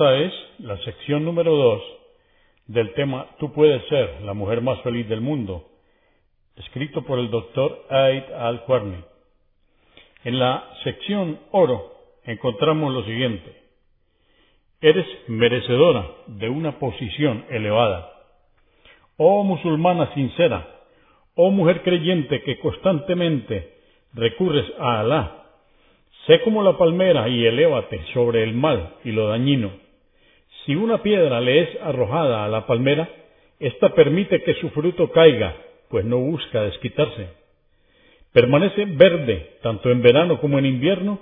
Esta es la sección número 2 del tema Tú puedes ser la mujer más feliz del mundo, escrito por el doctor Aid Al-Kwarni. En la sección Oro encontramos lo siguiente. Eres merecedora de una posición elevada. Oh musulmana sincera, oh mujer creyente que constantemente recurres a Alá Sé como la palmera y elévate sobre el mal y lo dañino. Si una piedra le es arrojada a la palmera, ésta permite que su fruto caiga, pues no busca desquitarse. Permanece verde tanto en verano como en invierno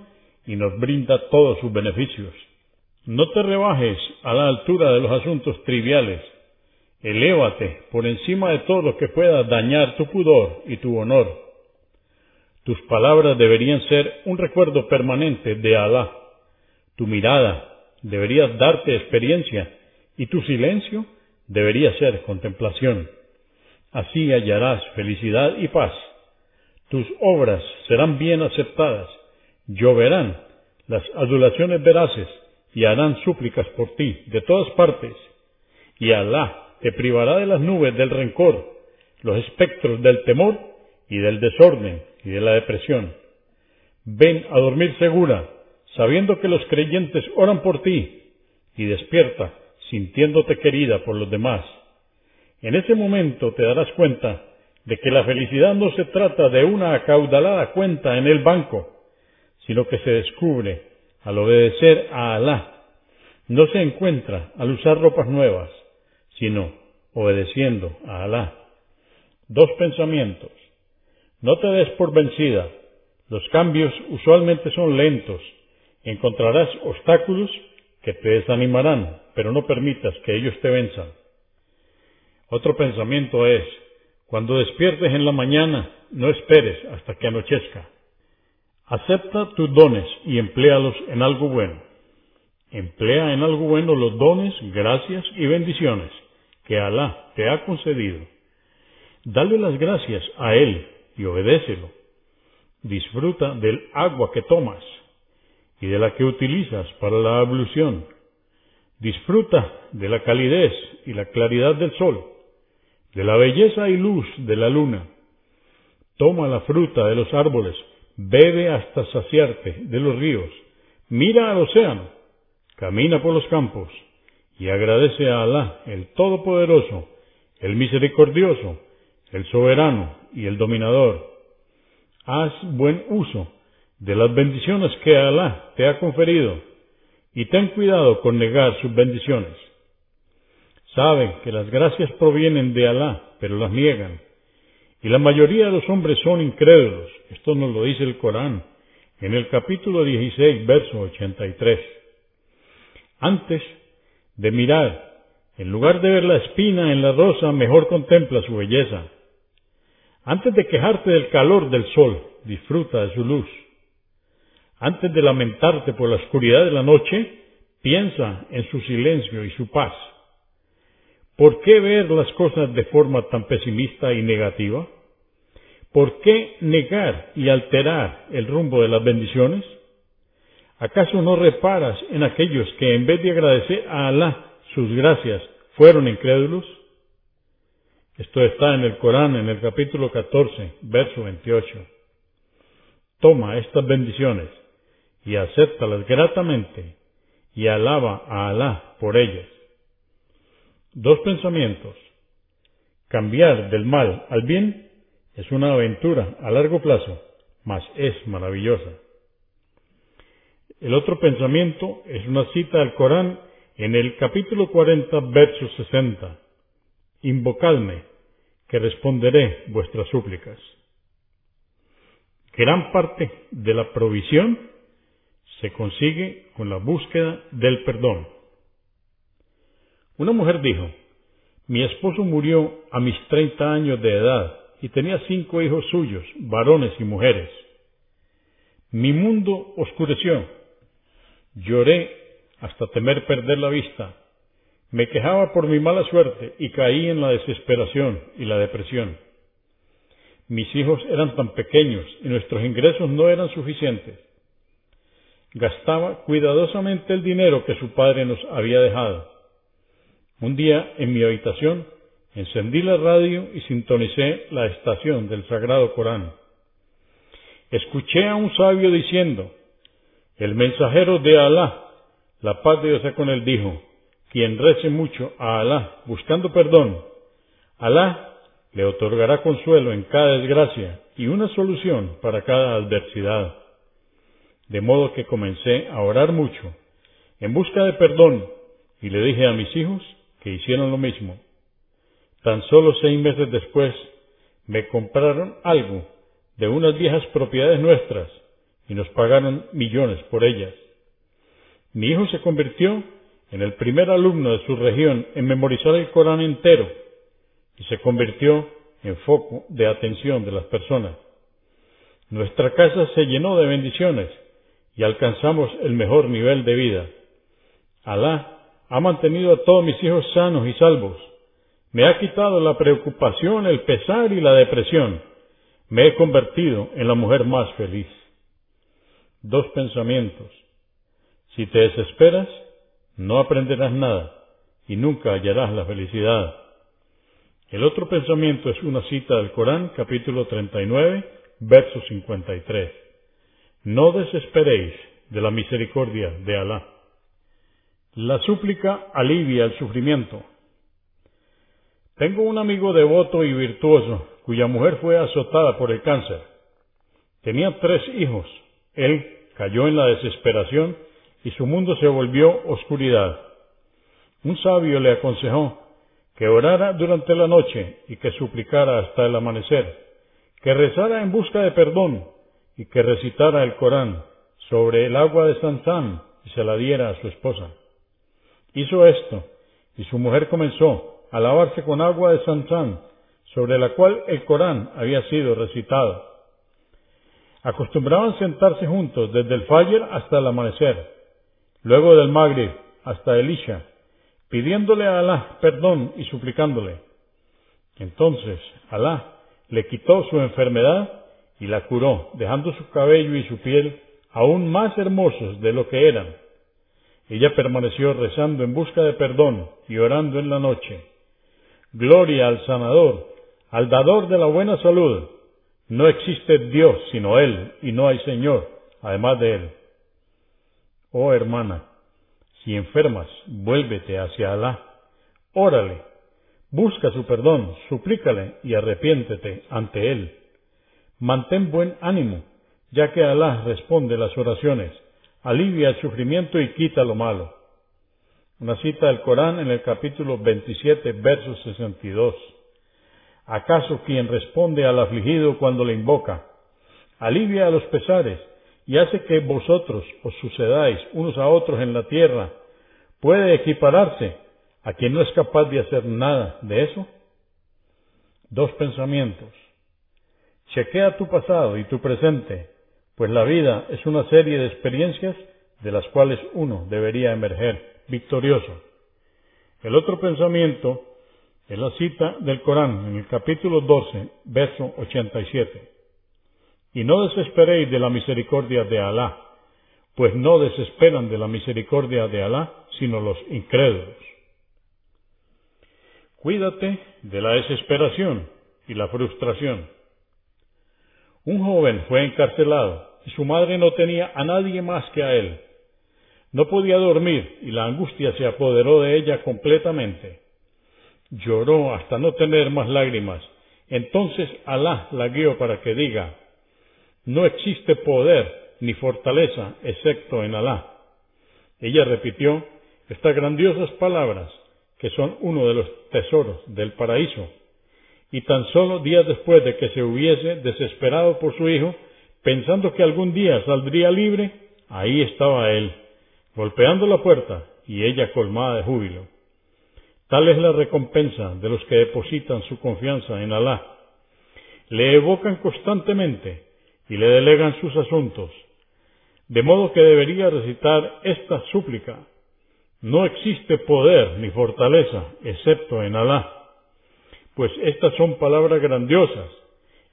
y nos brinda todos sus beneficios. No te rebajes a la altura de los asuntos triviales. Elévate por encima de todo lo que pueda dañar tu pudor y tu honor tus palabras deberían ser un recuerdo permanente de Alá. Tu mirada debería darte experiencia y tu silencio debería ser contemplación. Así hallarás felicidad y paz. Tus obras serán bien aceptadas, lloverán las adulaciones veraces y harán súplicas por ti de todas partes. Y Alá te privará de las nubes del rencor, los espectros del temor y del desorden y de la depresión. Ven a dormir segura, sabiendo que los creyentes oran por ti, y despierta, sintiéndote querida por los demás. En ese momento te darás cuenta de que la felicidad no se trata de una acaudalada cuenta en el banco, sino que se descubre al obedecer a Alá. No se encuentra al usar ropas nuevas, sino obedeciendo a Alá. Dos pensamientos. No te des por vencida. Los cambios usualmente son lentos. Encontrarás obstáculos que te desanimarán, pero no permitas que ellos te venzan. Otro pensamiento es, cuando despiertes en la mañana, no esperes hasta que anochezca. Acepta tus dones y empléalos en algo bueno. Emplea en algo bueno los dones, gracias y bendiciones que Alá te ha concedido. Dale las gracias a Él y obedécelo. Disfruta del agua que tomas y de la que utilizas para la ablución. Disfruta de la calidez y la claridad del sol, de la belleza y luz de la luna. Toma la fruta de los árboles, bebe hasta saciarte de los ríos, mira al océano, camina por los campos y agradece a Alá, el Todopoderoso, el Misericordioso, el Soberano, y el dominador. Haz buen uso de las bendiciones que Alá te ha conferido y ten cuidado con negar sus bendiciones. Saben que las gracias provienen de Alá, pero las niegan. Y la mayoría de los hombres son incrédulos. Esto nos lo dice el Corán en el capítulo 16, verso 83. Antes de mirar, en lugar de ver la espina en la rosa, mejor contempla su belleza. Antes de quejarte del calor del sol, disfruta de su luz. Antes de lamentarte por la oscuridad de la noche, piensa en su silencio y su paz. ¿Por qué ver las cosas de forma tan pesimista y negativa? ¿Por qué negar y alterar el rumbo de las bendiciones? ¿Acaso no reparas en aquellos que en vez de agradecer a Alá sus gracias fueron incrédulos? Esto está en el Corán, en el capítulo 14, verso 28. Toma estas bendiciones y acéptalas gratamente y alaba a Alá por ellas. Dos pensamientos. Cambiar del mal al bien es una aventura a largo plazo, mas es maravillosa. El otro pensamiento es una cita al Corán en el capítulo 40, verso 60. Invocadme, que responderé vuestras súplicas. Gran parte de la provisión se consigue con la búsqueda del perdón. Una mujer dijo, mi esposo murió a mis treinta años de edad y tenía cinco hijos suyos, varones y mujeres. Mi mundo oscureció. Lloré hasta temer perder la vista me quejaba por mi mala suerte y caí en la desesperación y la depresión. Mis hijos eran tan pequeños y nuestros ingresos no eran suficientes. Gastaba cuidadosamente el dinero que su padre nos había dejado. Un día, en mi habitación, encendí la radio y sintonicé la estación del Sagrado Corán. Escuché a un sabio diciendo, el mensajero de Alá, la paz de Dios con él, dijo, quien rece mucho a Alá buscando perdón, Alá le otorgará consuelo en cada desgracia y una solución para cada adversidad. De modo que comencé a orar mucho, en busca de perdón, y le dije a mis hijos que hicieron lo mismo. Tan solo seis meses después, me compraron algo de unas viejas propiedades nuestras y nos pagaron millones por ellas. Mi hijo se convirtió en el primer alumno de su región en memorizar el Corán entero y se convirtió en foco de atención de las personas. Nuestra casa se llenó de bendiciones y alcanzamos el mejor nivel de vida. Alá ha mantenido a todos mis hijos sanos y salvos. Me ha quitado la preocupación, el pesar y la depresión. Me he convertido en la mujer más feliz. Dos pensamientos. Si te desesperas, no aprenderás nada y nunca hallarás la felicidad. El otro pensamiento es una cita del Corán, capítulo 39, verso 53. No desesperéis de la misericordia de Alá. La súplica alivia el sufrimiento. Tengo un amigo devoto y virtuoso cuya mujer fue azotada por el cáncer. Tenía tres hijos. Él cayó en la desesperación y su mundo se volvió oscuridad. Un sabio le aconsejó que orara durante la noche y que suplicara hasta el amanecer, que rezara en busca de perdón y que recitara el Corán sobre el agua de Santán y se la diera a su esposa. Hizo esto y su mujer comenzó a lavarse con agua de Santán sobre la cual el Corán había sido recitado. Acostumbraban sentarse juntos desde el Fajr hasta el amanecer, luego del Maghrib hasta el Isha, pidiéndole a Alá perdón y suplicándole. Entonces Alá le quitó su enfermedad y la curó, dejando su cabello y su piel aún más hermosos de lo que eran. Ella permaneció rezando en busca de perdón y orando en la noche. Gloria al sanador, al dador de la buena salud. No existe Dios sino Él y no hay Señor además de Él. Oh hermana, si enfermas, vuélvete hacia Alá. Órale, busca su perdón, suplícale y arrepiéntete ante Él. Mantén buen ánimo, ya que Alá responde las oraciones, alivia el sufrimiento y quita lo malo. Una cita del Corán en el capítulo 27, verso 62. ¿Acaso quien responde al afligido cuando le invoca, alivia a los pesares y hace que vosotros os sucedáis unos a otros en la tierra, puede equipararse a quien no es capaz de hacer nada de eso? Dos pensamientos. Chequea tu pasado y tu presente, pues la vida es una serie de experiencias de las cuales uno debería emerger victorioso. El otro pensamiento es la cita del Corán en el capítulo 12, verso 87. Y no desesperéis de la misericordia de Alá, pues no desesperan de la misericordia de Alá, sino los incrédulos. Cuídate de la desesperación y la frustración. Un joven fue encarcelado y su madre no tenía a nadie más que a él. No podía dormir y la angustia se apoderó de ella completamente. Lloró hasta no tener más lágrimas. Entonces Alá la guió para que diga, no existe poder ni fortaleza excepto en Alá. Ella repitió estas grandiosas palabras, que son uno de los tesoros del paraíso, y tan solo días después de que se hubiese desesperado por su hijo, pensando que algún día saldría libre, ahí estaba él, golpeando la puerta, y ella colmada de júbilo. Tal es la recompensa de los que depositan su confianza en Alá. Le evocan constantemente y le delegan sus asuntos, de modo que debería recitar esta súplica. No existe poder ni fortaleza excepto en Alá, pues estas son palabras grandiosas,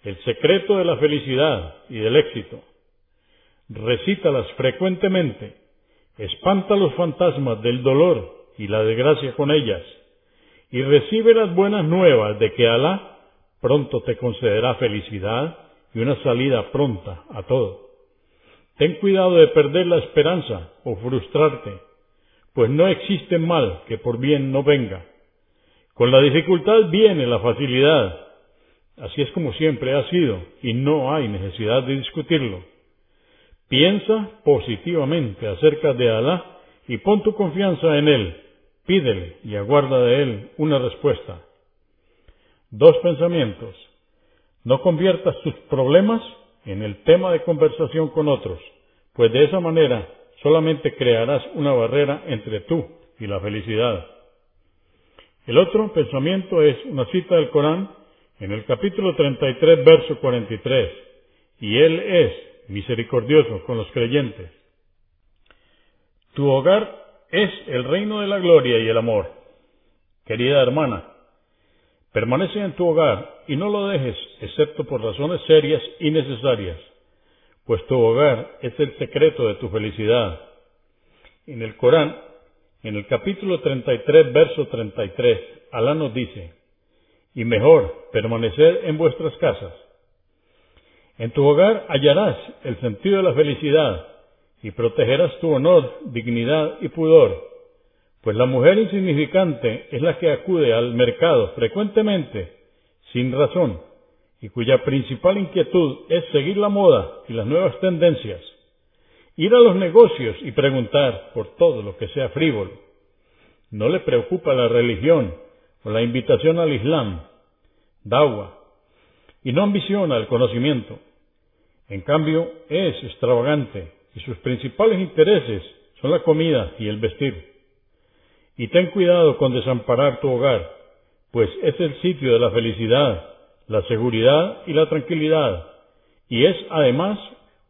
el secreto de la felicidad y del éxito. recítalas frecuentemente, espanta los fantasmas del dolor y la desgracia con ellas, y recibe las buenas nuevas de que Alá pronto te concederá felicidad y una salida pronta a todo. Ten cuidado de perder la esperanza o frustrarte, pues no existe mal que por bien no venga. Con la dificultad viene la facilidad. Así es como siempre ha sido, y no hay necesidad de discutirlo. Piensa positivamente acerca de Alá y pon tu confianza en Él. Pídele y aguarda de Él una respuesta. Dos pensamientos. No conviertas tus problemas en el tema de conversación con otros, pues de esa manera solamente crearás una barrera entre tú y la felicidad. El otro pensamiento es una cita del Corán en el capítulo 33, verso 43, y Él es misericordioso con los creyentes. Tu hogar es el reino de la gloria y el amor. Querida hermana, permanece en tu hogar y no lo dejes excepto por razones serias y necesarias, pues tu hogar es el secreto de tu felicidad. En el Corán, en el capítulo 33, verso 33, Alá nos dice, y mejor, permanecer en vuestras casas. En tu hogar hallarás el sentido de la felicidad y protegerás tu honor, dignidad y pudor, pues la mujer insignificante es la que acude al mercado frecuentemente, sin razón, y cuya principal inquietud es seguir la moda y las nuevas tendencias, ir a los negocios y preguntar por todo lo que sea frívolo. No le preocupa la religión o la invitación al Islam, dawa, y no ambiciona el conocimiento. En cambio, es extravagante y sus principales intereses son la comida y el vestir. Y ten cuidado con desamparar tu hogar, pues es el sitio de la felicidad, la seguridad y la tranquilidad, y es además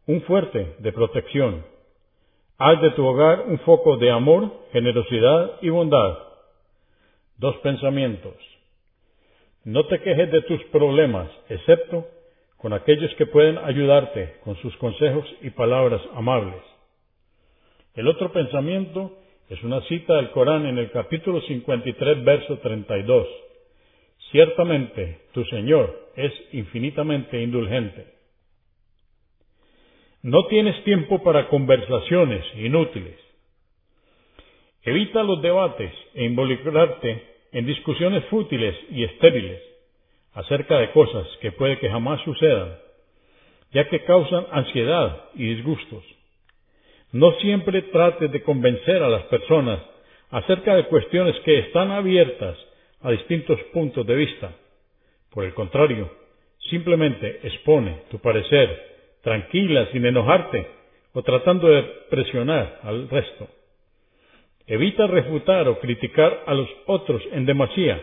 un fuerte de protección. Haz de tu hogar un foco de amor, generosidad y bondad. Dos pensamientos. No te quejes de tus problemas, excepto con aquellos que pueden ayudarte con sus consejos y palabras amables. El otro pensamiento es una cita del Corán en el capítulo 53, verso 32. Ciertamente tu Señor es infinitamente indulgente. No tienes tiempo para conversaciones inútiles. Evita los debates e involucrarte en discusiones fútiles y estériles acerca de cosas que puede que jamás sucedan, ya que causan ansiedad y disgustos. No siempre trates de convencer a las personas acerca de cuestiones que están abiertas a distintos puntos de vista. Por el contrario, simplemente expone tu parecer tranquila, sin enojarte o tratando de presionar al resto. Evita refutar o criticar a los otros en demasía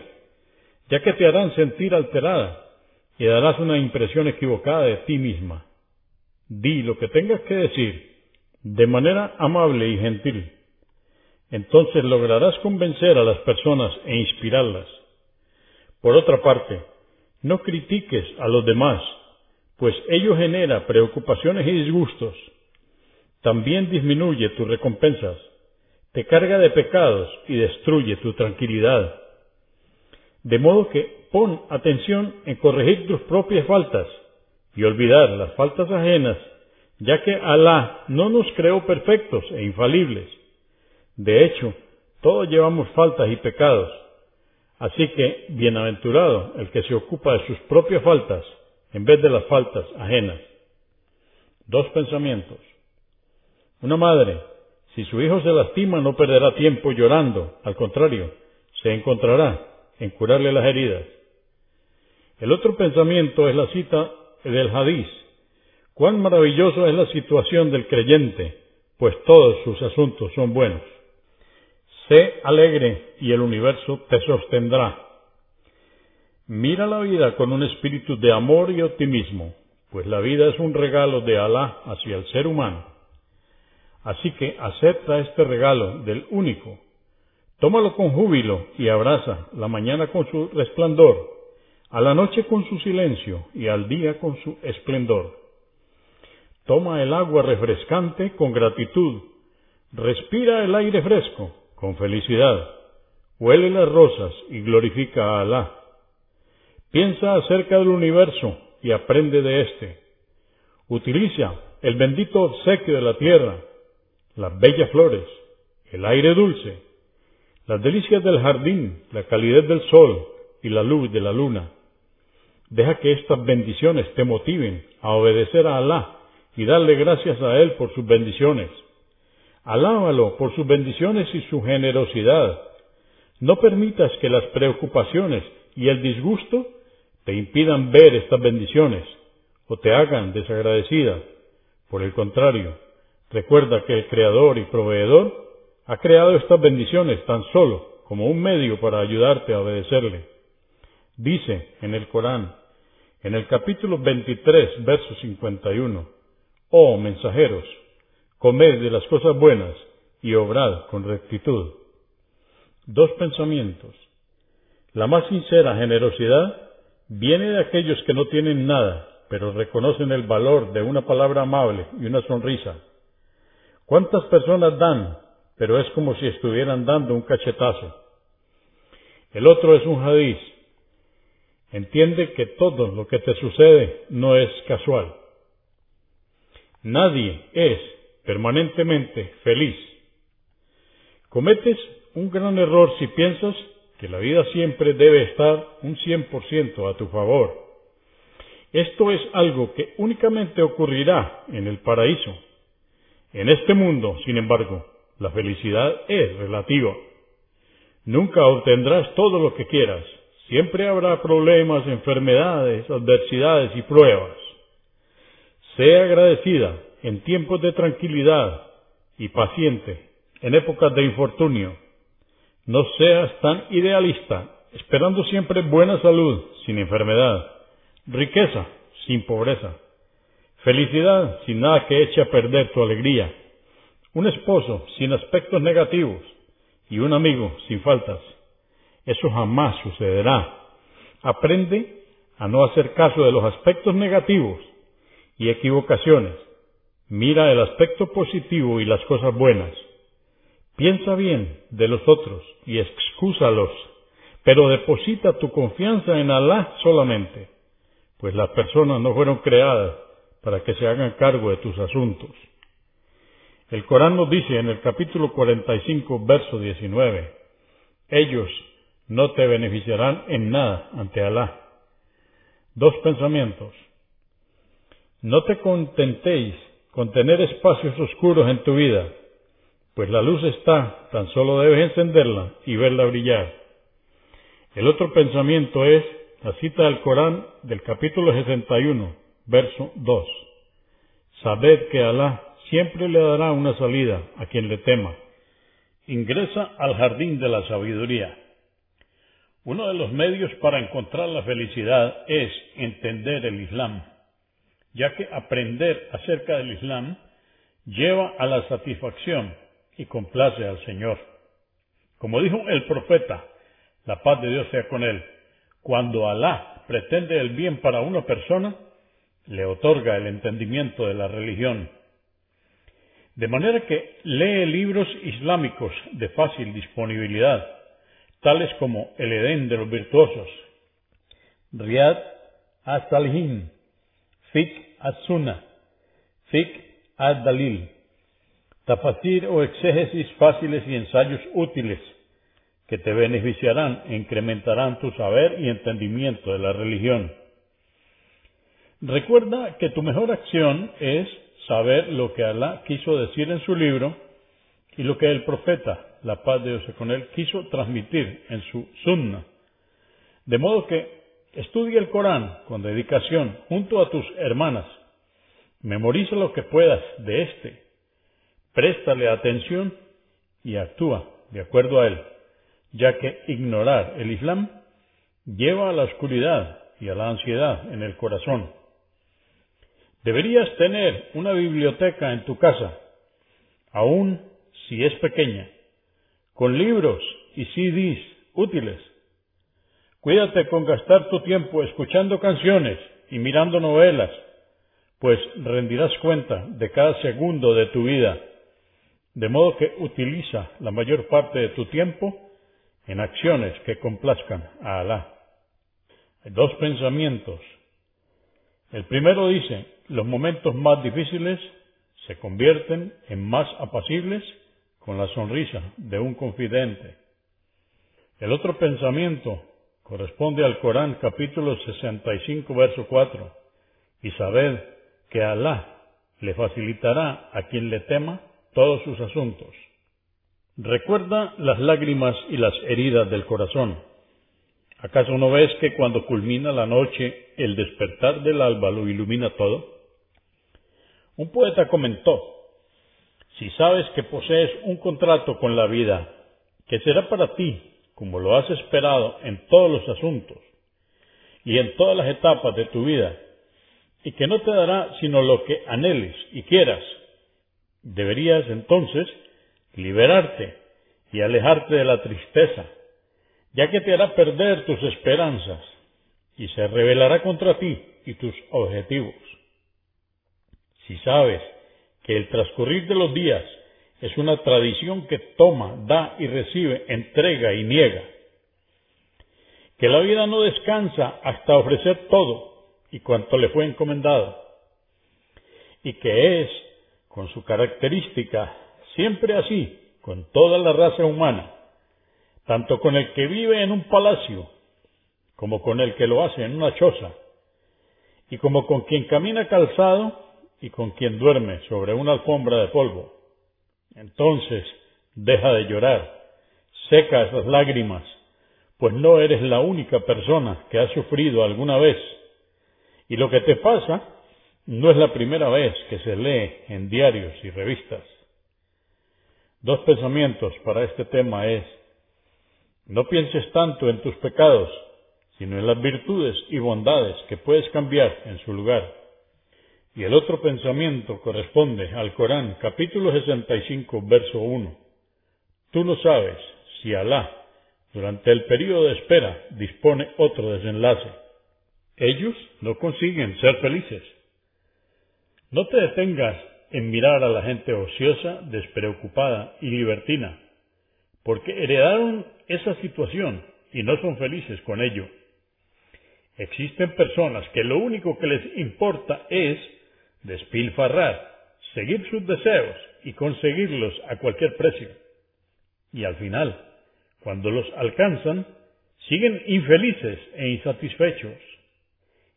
ya que te harán sentir alterada y darás una impresión equivocada de ti misma. Di lo que tengas que decir de manera amable y gentil. Entonces lograrás convencer a las personas e inspirarlas. Por otra parte, no critiques a los demás, pues ello genera preocupaciones y disgustos. También disminuye tus recompensas, te carga de pecados y destruye tu tranquilidad. De modo que pon atención en corregir tus propias faltas y olvidar las faltas ajenas, ya que Alá no nos creó perfectos e infalibles. De hecho, todos llevamos faltas y pecados. Así que bienaventurado el que se ocupa de sus propias faltas en vez de las faltas ajenas. Dos pensamientos. Una madre, si su hijo se lastima, no perderá tiempo llorando, al contrario, se encontrará en curarle las heridas. El otro pensamiento es la cita del hadiz. Cuán maravillosa es la situación del creyente, pues todos sus asuntos son buenos. Sé alegre y el universo te sostendrá. Mira la vida con un espíritu de amor y optimismo, pues la vida es un regalo de Alá hacia el ser humano. Así que acepta este regalo del único Tómalo con júbilo y abraza la mañana con su resplandor, a la noche con su silencio y al día con su esplendor. Toma el agua refrescante con gratitud. Respira el aire fresco con felicidad. Huele las rosas y glorifica a Alá. Piensa acerca del universo y aprende de éste. Utiliza el bendito obsequio de la tierra, las bellas flores, el aire dulce, las delicias del jardín, la calidez del sol y la luz de la luna. Deja que estas bendiciones te motiven a obedecer a Alá y darle gracias a Él por sus bendiciones. Alábalo por sus bendiciones y su generosidad. No permitas que las preocupaciones y el disgusto te impidan ver estas bendiciones o te hagan desagradecida. Por el contrario, recuerda que el Creador y Proveedor ha creado estas bendiciones tan solo como un medio para ayudarte a obedecerle. Dice en el Corán, en el capítulo 23, verso 51, Oh mensajeros, comed de las cosas buenas y obrad con rectitud. Dos pensamientos. La más sincera generosidad viene de aquellos que no tienen nada, pero reconocen el valor de una palabra amable y una sonrisa. ¿Cuántas personas dan, pero es como si estuvieran dando un cachetazo? El otro es un hadiz. Entiende que todo lo que te sucede no es casual. Nadie es permanentemente feliz. Cometes un gran error si piensas que la vida siempre debe estar un 100% a tu favor. Esto es algo que únicamente ocurrirá en el paraíso. En este mundo, sin embargo, la felicidad es relativa. Nunca obtendrás todo lo que quieras. Siempre habrá problemas, enfermedades, adversidades y pruebas. Sea agradecida en tiempos de tranquilidad y paciente en épocas de infortunio. No seas tan idealista, esperando siempre buena salud sin enfermedad, riqueza sin pobreza, felicidad sin nada que eche a perder tu alegría, un esposo sin aspectos negativos y un amigo sin faltas. Eso jamás sucederá. Aprende a no hacer caso de los aspectos negativos y equivocaciones. Mira el aspecto positivo y las cosas buenas. Piensa bien de los otros y excúsalos, pero deposita tu confianza en Alá solamente, pues las personas no fueron creadas para que se hagan cargo de tus asuntos. El Corán nos dice en el capítulo 45, verso 19, ellos no te beneficiarán en nada ante Alá. Dos pensamientos. No te contentéis con tener espacios oscuros en tu vida, pues la luz está, tan solo debes encenderla y verla brillar. El otro pensamiento es la cita del Corán del capítulo 61, verso 2. Sabed que Alá siempre le dará una salida a quien le tema. Ingresa al jardín de la sabiduría. Uno de los medios para encontrar la felicidad es entender el Islam ya que aprender acerca del Islam lleva a la satisfacción y complace al Señor. Como dijo el profeta, la paz de Dios sea con él, cuando Alá pretende el bien para una persona, le otorga el entendimiento de la religión. De manera que lee libros islámicos de fácil disponibilidad, tales como El Edén de los Virtuosos, Riyad as-Salihin, Fiqh as-Sunnah, Fiqh ad-Dalil, tafasir o exégesis fáciles y ensayos útiles que te beneficiarán e incrementarán tu saber y entendimiento de la religión. Recuerda que tu mejor acción es saber lo que Alá quiso decir en su libro y lo que el profeta, la paz de Dios con él, quiso transmitir en su sunna. De modo que Estudia el Corán con dedicación junto a tus hermanas. Memoriza lo que puedas de éste. Préstale atención y actúa de acuerdo a él, ya que ignorar el Islam lleva a la oscuridad y a la ansiedad en el corazón. Deberías tener una biblioteca en tu casa, aun si es pequeña, con libros y CDs útiles Cuídate con gastar tu tiempo escuchando canciones y mirando novelas, pues rendirás cuenta de cada segundo de tu vida, de modo que utiliza la mayor parte de tu tiempo en acciones que complazcan a Alá. Hay dos pensamientos. El primero dice, los momentos más difíciles se convierten en más apacibles con la sonrisa de un confidente. El otro pensamiento corresponde al Corán capítulo 65 verso 4 y sabed que Alá le facilitará a quien le tema todos sus asuntos. Recuerda las lágrimas y las heridas del corazón. ¿Acaso no ves que cuando culmina la noche el despertar del alba lo ilumina todo? Un poeta comentó, si sabes que posees un contrato con la vida, que será para ti como lo has esperado en todos los asuntos y en todas las etapas de tu vida, y que no te dará sino lo que anheles y quieras, deberías entonces liberarte y alejarte de la tristeza, ya que te hará perder tus esperanzas y se rebelará contra ti y tus objetivos. Si sabes que el transcurrir de los días es una tradición que toma, da y recibe, entrega y niega, que la vida no descansa hasta ofrecer todo y cuanto le fue encomendado, y que es, con su característica, siempre así, con toda la raza humana, tanto con el que vive en un palacio, como con el que lo hace en una choza, y como con quien camina calzado y con quien duerme sobre una alfombra de polvo. Entonces, deja de llorar, seca esas lágrimas, pues no eres la única persona que ha sufrido alguna vez. Y lo que te pasa no es la primera vez que se lee en diarios y revistas. Dos pensamientos para este tema es, no pienses tanto en tus pecados, sino en las virtudes y bondades que puedes cambiar en su lugar. Y el otro pensamiento corresponde al Corán, capítulo 65, verso 1. Tú no sabes si Alá, durante el período de espera, dispone otro desenlace. Ellos no consiguen ser felices. No te detengas en mirar a la gente ociosa, despreocupada y libertina, porque heredaron esa situación y no son felices con ello. Existen personas que lo único que les importa es despilfarrar, seguir sus deseos y conseguirlos a cualquier precio. Y al final, cuando los alcanzan, siguen infelices e insatisfechos.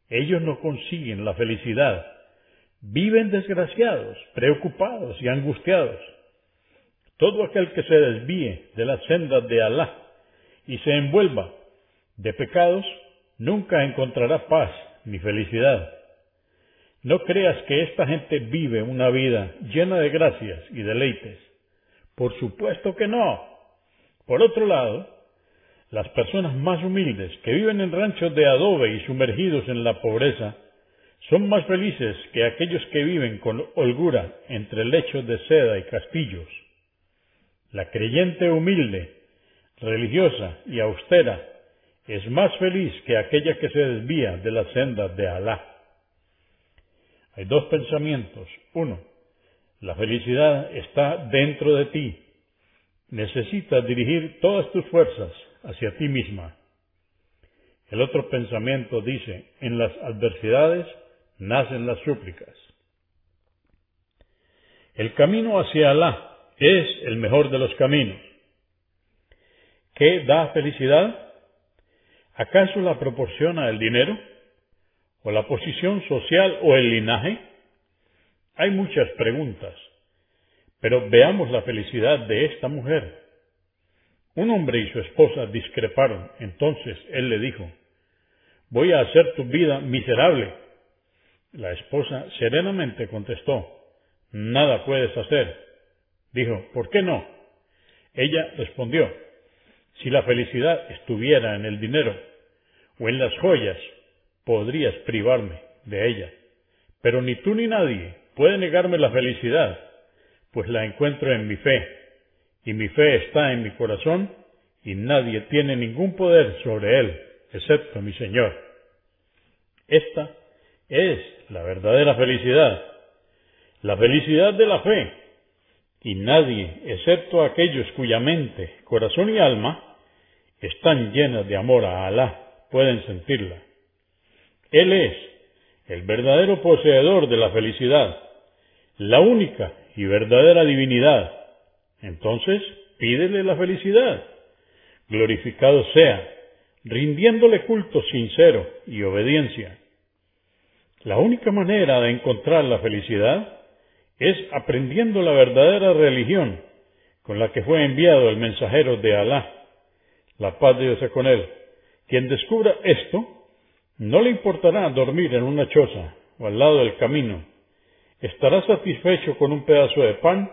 Ellos no consiguen la felicidad, viven desgraciados, preocupados y angustiados. Todo aquel que se desvíe de las sendas de Alá y se envuelva de pecados, nunca encontrará paz ni felicidad. No creas que esta gente vive una vida llena de gracias y deleites. Por supuesto que no. Por otro lado, las personas más humildes que viven en ranchos de adobe y sumergidos en la pobreza son más felices que aquellos que viven con holgura entre lechos de seda y castillos. La creyente humilde, religiosa y austera es más feliz que aquella que se desvía de las sendas de Alá. Hay dos pensamientos. Uno, la felicidad está dentro de ti. Necesitas dirigir todas tus fuerzas hacia ti misma. El otro pensamiento dice, en las adversidades nacen las súplicas. El camino hacia Alá es el mejor de los caminos. ¿Qué da felicidad? ¿Acaso la proporciona el dinero? o la posición social o el linaje? Hay muchas preguntas, pero veamos la felicidad de esta mujer. Un hombre y su esposa discreparon, entonces él le dijo, voy a hacer tu vida miserable. La esposa serenamente contestó, nada puedes hacer. Dijo, ¿por qué no? Ella respondió, si la felicidad estuviera en el dinero o en las joyas podrías privarme de ella. Pero ni tú ni nadie puede negarme la felicidad, pues la encuentro en mi fe, y mi fe está en mi corazón, y nadie tiene ningún poder sobre él, excepto mi Señor. Esta es la verdadera felicidad, la felicidad de la fe, y nadie, excepto aquellos cuya mente, corazón y alma están llenas de amor a Alá, pueden sentirla. Él es el verdadero poseedor de la felicidad, la única y verdadera divinidad. Entonces, pídele la felicidad. Glorificado sea, rindiéndole culto sincero y obediencia. La única manera de encontrar la felicidad es aprendiendo la verdadera religión con la que fue enviado el mensajero de Alá, la paz de Dios con él. Quien descubra esto, no le importará dormir en una choza o al lado del camino. Estará satisfecho con un pedazo de pan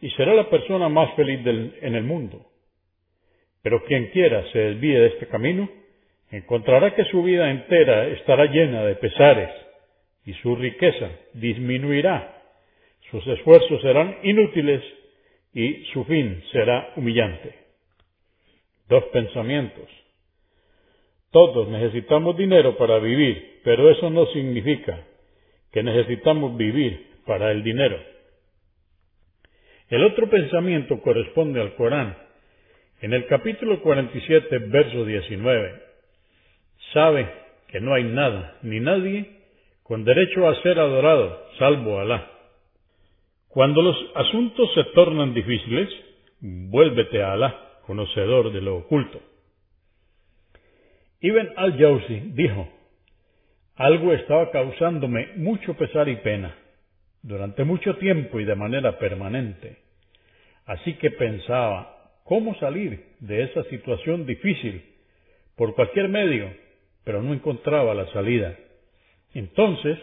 y será la persona más feliz en el mundo. Pero quien quiera se desvíe de este camino, encontrará que su vida entera estará llena de pesares y su riqueza disminuirá sus esfuerzos serán inútiles y su fin será humillante. Dos pensamientos. Todos necesitamos dinero para vivir, pero eso no significa que necesitamos vivir para el dinero. El otro pensamiento corresponde al Corán. En el capítulo 47, verso 19, sabe que no hay nada ni nadie con derecho a ser adorado salvo Alá. Cuando los asuntos se tornan difíciles, vuélvete a Alá, conocedor de lo oculto. Ibn al-Jawzi dijo, algo estaba causándome mucho pesar y pena, durante mucho tiempo y de manera permanente. Así que pensaba, ¿cómo salir de esa situación difícil? Por cualquier medio, pero no encontraba la salida. Entonces,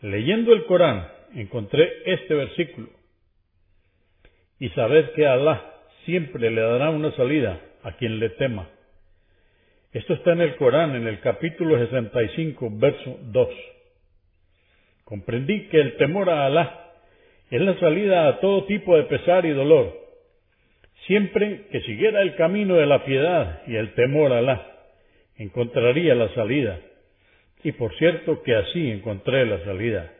leyendo el Corán, encontré este versículo. Y sabed que Alá siempre le dará una salida a quien le tema. Esto está en el Corán, en el capítulo 65, verso 2. Comprendí que el temor a Alá es la salida a todo tipo de pesar y dolor. Siempre que siguiera el camino de la piedad y el temor a Alá, encontraría la salida. Y por cierto que así encontré la salida.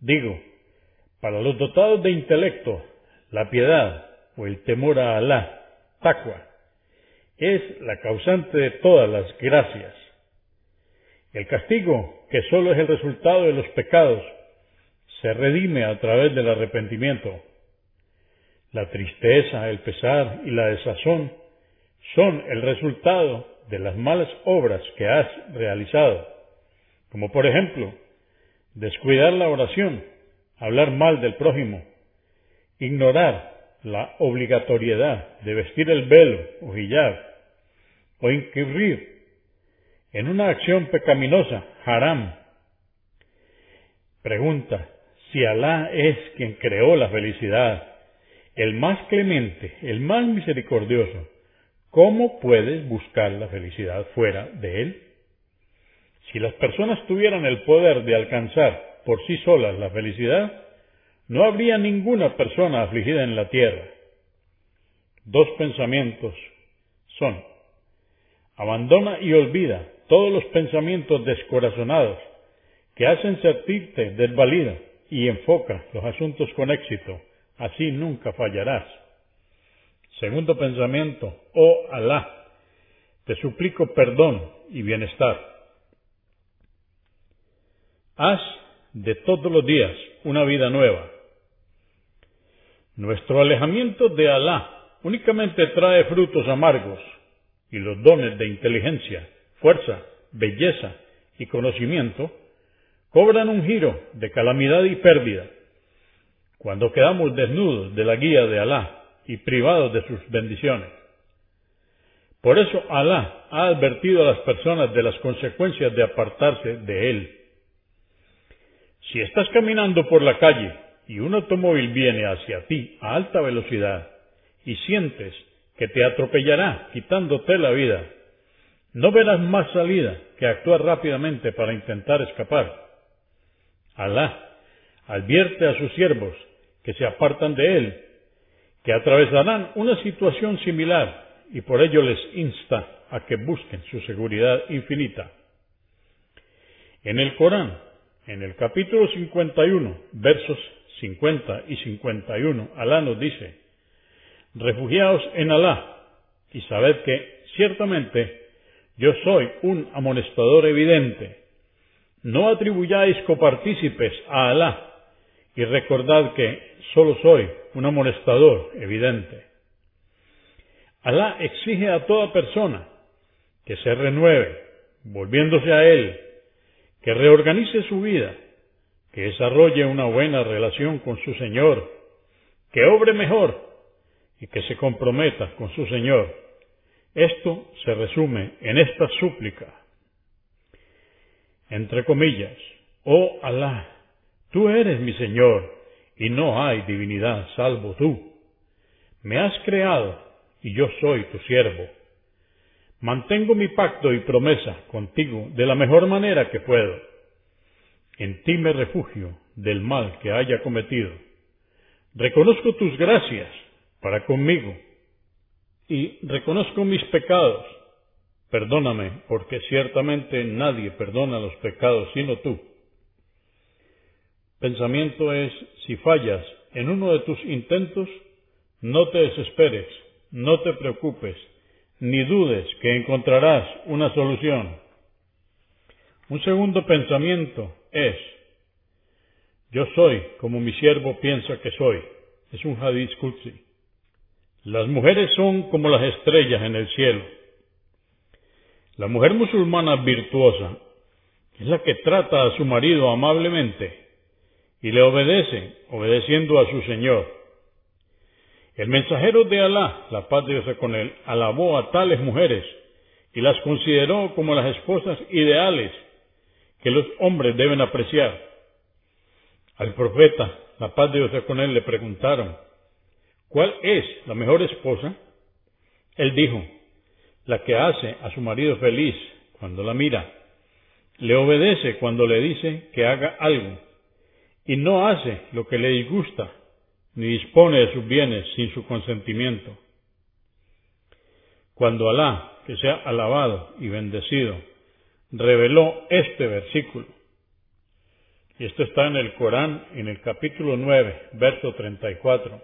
Digo, para los dotados de intelecto, la piedad o el temor a Alá, taqwa, es la causante de todas las gracias. El castigo, que sólo es el resultado de los pecados, se redime a través del arrepentimiento. La tristeza, el pesar y la desazón son el resultado de las malas obras que has realizado, como por ejemplo descuidar la oración, hablar mal del prójimo, ignorar la obligatoriedad de vestir el velo o hijab, o incurrir en una acción pecaminosa, haram. Pregunta, si Alá es quien creó la felicidad, el más clemente, el más misericordioso, ¿cómo puedes buscar la felicidad fuera de Él? Si las personas tuvieran el poder de alcanzar por sí solas la felicidad, no habría ninguna persona afligida en la tierra. Dos pensamientos son, abandona y olvida todos los pensamientos descorazonados que hacen sentirte desvalida y enfoca los asuntos con éxito, así nunca fallarás. Segundo pensamiento, oh Alá, te suplico perdón y bienestar. Haz de todos los días una vida nueva. Nuestro alejamiento de Alá únicamente trae frutos amargos y los dones de inteligencia, fuerza, belleza y conocimiento cobran un giro de calamidad y pérdida cuando quedamos desnudos de la guía de Alá y privados de sus bendiciones. Por eso Alá ha advertido a las personas de las consecuencias de apartarse de Él si estás caminando por la calle y un automóvil viene hacia ti a alta velocidad y sientes que te atropellará quitándote la vida, no verás más salida que actuar rápidamente para intentar escapar. Alá advierte a sus siervos que se apartan de él, que atravesarán una situación similar y por ello les insta a que busquen su seguridad infinita. En el Corán, en el capítulo 51, versos 50 y 51, Alá nos dice, Refugiaos en Alá y sabed que, ciertamente, yo soy un amonestador evidente. No atribuyáis copartícipes a Alá y recordad que solo soy un amonestador evidente. Alá exige a toda persona que se renueve, volviéndose a Él, que reorganice su vida, que desarrolle una buena relación con su Señor, que obre mejor y que se comprometa con su Señor. Esto se resume en esta súplica. Entre comillas, oh Alá, tú eres mi Señor y no hay divinidad salvo tú. Me has creado y yo soy tu siervo. Mantengo mi pacto y promesa contigo de la mejor manera que puedo. En ti me refugio del mal que haya cometido. Reconozco tus gracias para conmigo y reconozco mis pecados. Perdóname, porque ciertamente nadie perdona los pecados sino tú. Pensamiento es, si fallas en uno de tus intentos, no te desesperes, no te preocupes, ni dudes que encontrarás una solución. Un segundo pensamiento es, yo soy como mi siervo piensa que soy. Es un hadith Qudsi. Las mujeres son como las estrellas en el cielo. La mujer musulmana virtuosa es la que trata a su marido amablemente y le obedece, obedeciendo a su Señor. El mensajero de Alá, la paz de Dios con él, alabó a tales mujeres y las consideró como las esposas ideales que los hombres deben apreciar. Al profeta, la paz de Dios con él, le preguntaron, ¿cuál es la mejor esposa? Él dijo, la que hace a su marido feliz cuando la mira, le obedece cuando le dice que haga algo y no hace lo que le disgusta, ni dispone de sus bienes sin su consentimiento. Cuando Alá, que sea alabado y bendecido, reveló este versículo, y esto está en el Corán, en el capítulo 9, verso 34,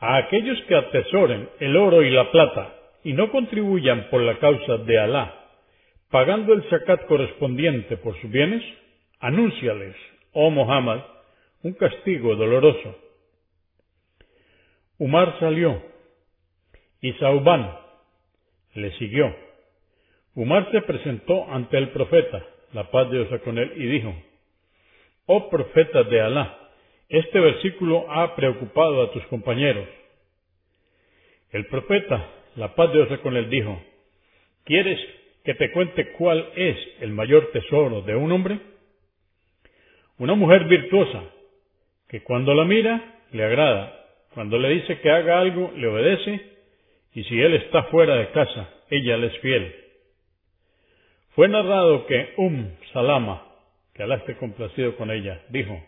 a aquellos que atesoren el oro y la plata y no contribuyan por la causa de Alá, pagando el zakat correspondiente por sus bienes, anúnciales oh Muhammad, un castigo doloroso. Umar salió y Saubán le siguió. Umar se presentó ante el profeta, la paz de Dios con él, y dijo, Oh profeta de Alá, este versículo ha preocupado a tus compañeros. El profeta, la paz de Dios con él, dijo, ¿quieres que te cuente cuál es el mayor tesoro de un hombre? Una mujer virtuosa, que cuando la mira, le agrada, cuando le dice que haga algo, le obedece, y si él está fuera de casa, ella le es fiel. Fue narrado que Um Salama, que Alá esté complacido con ella, dijo,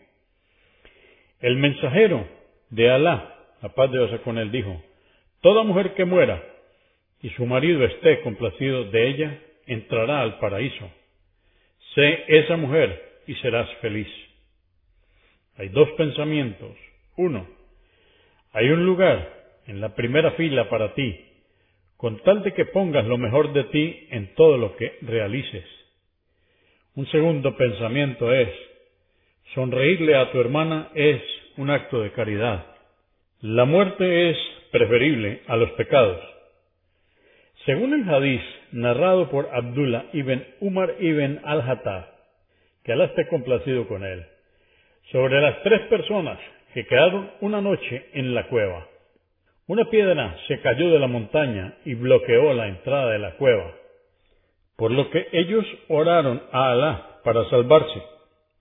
el mensajero de Alá, la paz de Dios con él, dijo, toda mujer que muera y su marido esté complacido de ella, entrará al paraíso. Sé esa mujer y serás feliz. Hay dos pensamientos. Uno, hay un lugar en la primera fila para ti, con tal de que pongas lo mejor de ti en todo lo que realices. Un segundo pensamiento es, sonreírle a tu hermana es un acto de caridad. La muerte es preferible a los pecados. Según el hadiz narrado por Abdullah ibn Umar ibn al-Hattab, que Alá esté complacido con él, sobre las tres personas que quedaron una noche en la cueva. Una piedra se cayó de la montaña y bloqueó la entrada de la cueva, por lo que ellos oraron a Alá para salvarse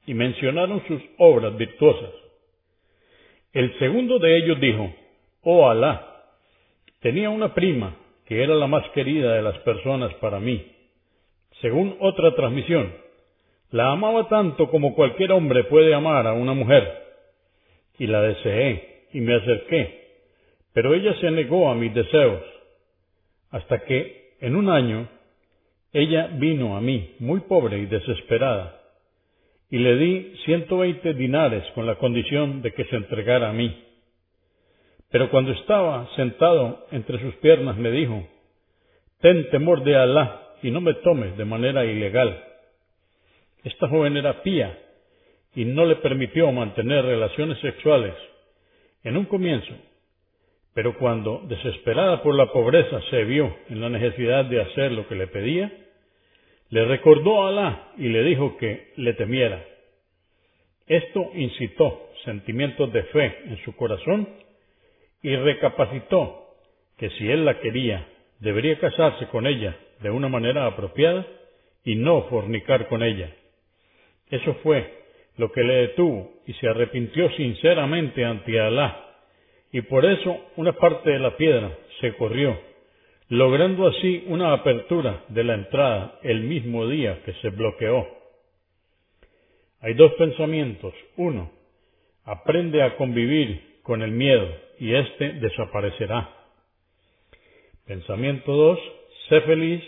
y mencionaron sus obras virtuosas. El segundo de ellos dijo, Oh Alá, tenía una prima que era la más querida de las personas para mí. Según otra transmisión, la amaba tanto como cualquier hombre puede amar a una mujer. Y la deseé y me acerqué, pero ella se negó a mis deseos, hasta que, en un año, ella vino a mí muy pobre y desesperada, y le di ciento veinte dinares con la condición de que se entregara a mí. Pero cuando estaba sentado entre sus piernas me dijo, Ten temor de Alá y no me tomes de manera ilegal. Esta joven era pía y no le permitió mantener relaciones sexuales en un comienzo, pero cuando, desesperada por la pobreza, se vio en la necesidad de hacer lo que le pedía, le recordó a Alá y le dijo que le temiera. Esto incitó sentimientos de fe en su corazón y recapacitó que si él la quería, debería casarse con ella de una manera apropiada y no fornicar con ella. Eso fue lo que le detuvo y se arrepintió sinceramente ante Alá, y por eso una parte de la piedra se corrió, logrando así una apertura de la entrada el mismo día que se bloqueó. Hay dos pensamientos. Uno, aprende a convivir con el miedo y éste desaparecerá. Pensamiento 2. Sé feliz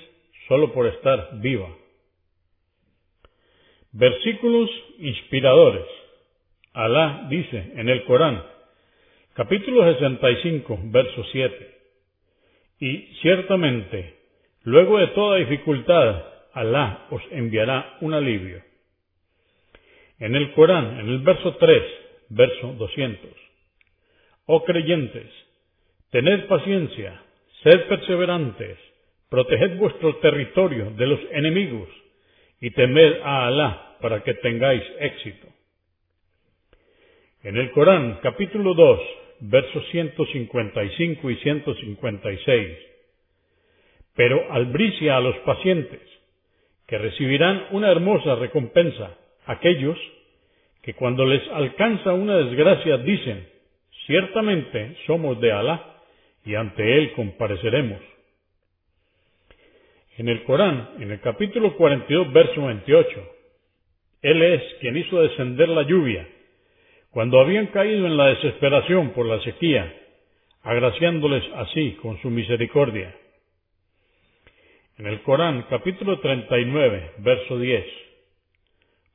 solo por estar viva. Versículos inspiradores. Alá dice en el Corán, capítulo 65, verso 7. Y ciertamente, luego de toda dificultad, Alá os enviará un alivio. En el Corán, en el verso 3, verso 200. Oh creyentes, tened paciencia, sed perseverantes, proteged vuestro territorio de los enemigos y temed a Alá para que tengáis éxito. En el Corán, capítulo 2, versos 155 y 156. Pero albricia a los pacientes, que recibirán una hermosa recompensa, aquellos que cuando les alcanza una desgracia dicen, ciertamente somos de Alá y ante Él compareceremos. En el Corán, en el capítulo 42, verso 28, Él es quien hizo descender la lluvia cuando habían caído en la desesperación por la sequía, agraciándoles así con su misericordia. En el Corán, capítulo 39, verso 10.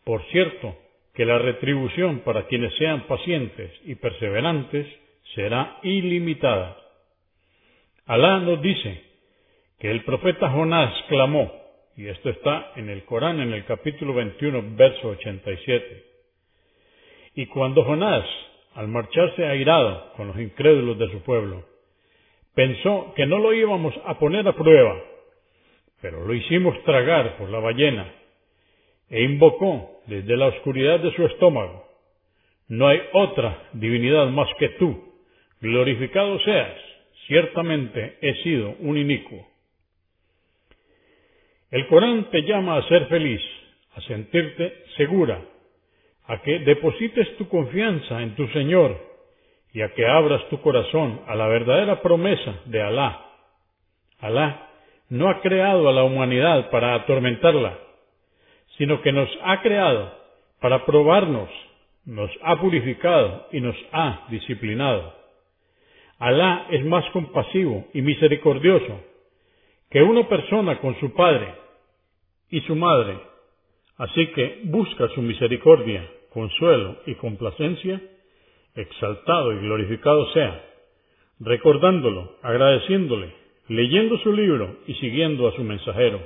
Por cierto, que la retribución para quienes sean pacientes y perseverantes será ilimitada. Alá nos dice que el profeta Jonás clamó, y esto está en el Corán en el capítulo 21, verso 87. Y cuando Jonás, al marcharse airado con los incrédulos de su pueblo, pensó que no lo íbamos a poner a prueba, pero lo hicimos tragar por la ballena, e invocó desde la oscuridad de su estómago, no hay otra divinidad más que tú, glorificado seas, ciertamente he sido un inicuo. El Corán te llama a ser feliz, a sentirte segura, a que deposites tu confianza en tu Señor y a que abras tu corazón a la verdadera promesa de Alá. Alá no ha creado a la humanidad para atormentarla, sino que nos ha creado para probarnos, nos ha purificado y nos ha disciplinado. Alá es más compasivo y misericordioso que una persona con su padre y su madre Así que busca su misericordia, consuelo y complacencia, exaltado y glorificado sea, recordándolo, agradeciéndole, leyendo su libro y siguiendo a su mensajero.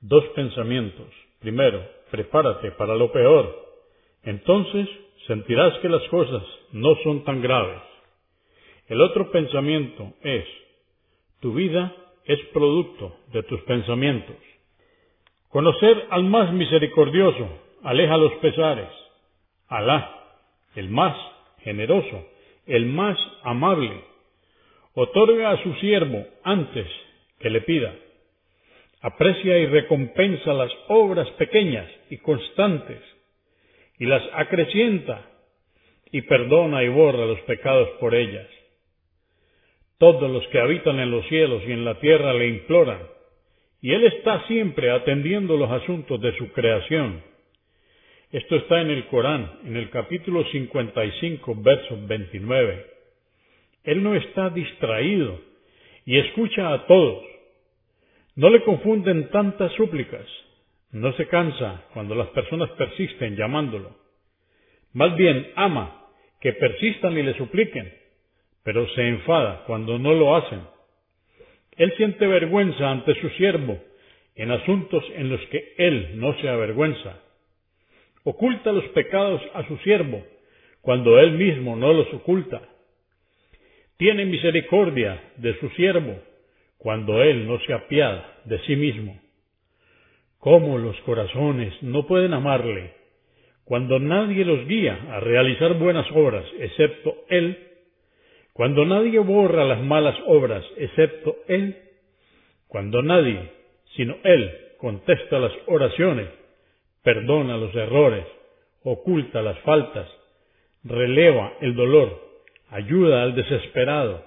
Dos pensamientos. Primero, prepárate para lo peor. Entonces sentirás que las cosas no son tan graves. El otro pensamiento es, tu vida es producto de tus pensamientos. Conocer al más misericordioso aleja los pesares. Alá, el más generoso, el más amable, otorga a su siervo antes que le pida. Aprecia y recompensa las obras pequeñas y constantes y las acrecienta y perdona y borra los pecados por ellas. Todos los que habitan en los cielos y en la tierra le imploran y Él está siempre atendiendo los asuntos de su creación. Esto está en el Corán, en el capítulo 55, verso 29. Él no está distraído y escucha a todos. No le confunden tantas súplicas. No se cansa cuando las personas persisten llamándolo. Más bien ama que persistan y le supliquen, pero se enfada cuando no lo hacen. Él siente vergüenza ante su siervo en asuntos en los que él no se avergüenza. Oculta los pecados a su siervo cuando él mismo no los oculta. Tiene misericordia de su siervo cuando él no se apiada de sí mismo. ¿Cómo los corazones no pueden amarle cuando nadie los guía a realizar buenas obras excepto él? Cuando nadie borra las malas obras excepto él? Cuando nadie, sino él, contesta las oraciones, perdona los errores, oculta las faltas, releva el dolor, ayuda al desesperado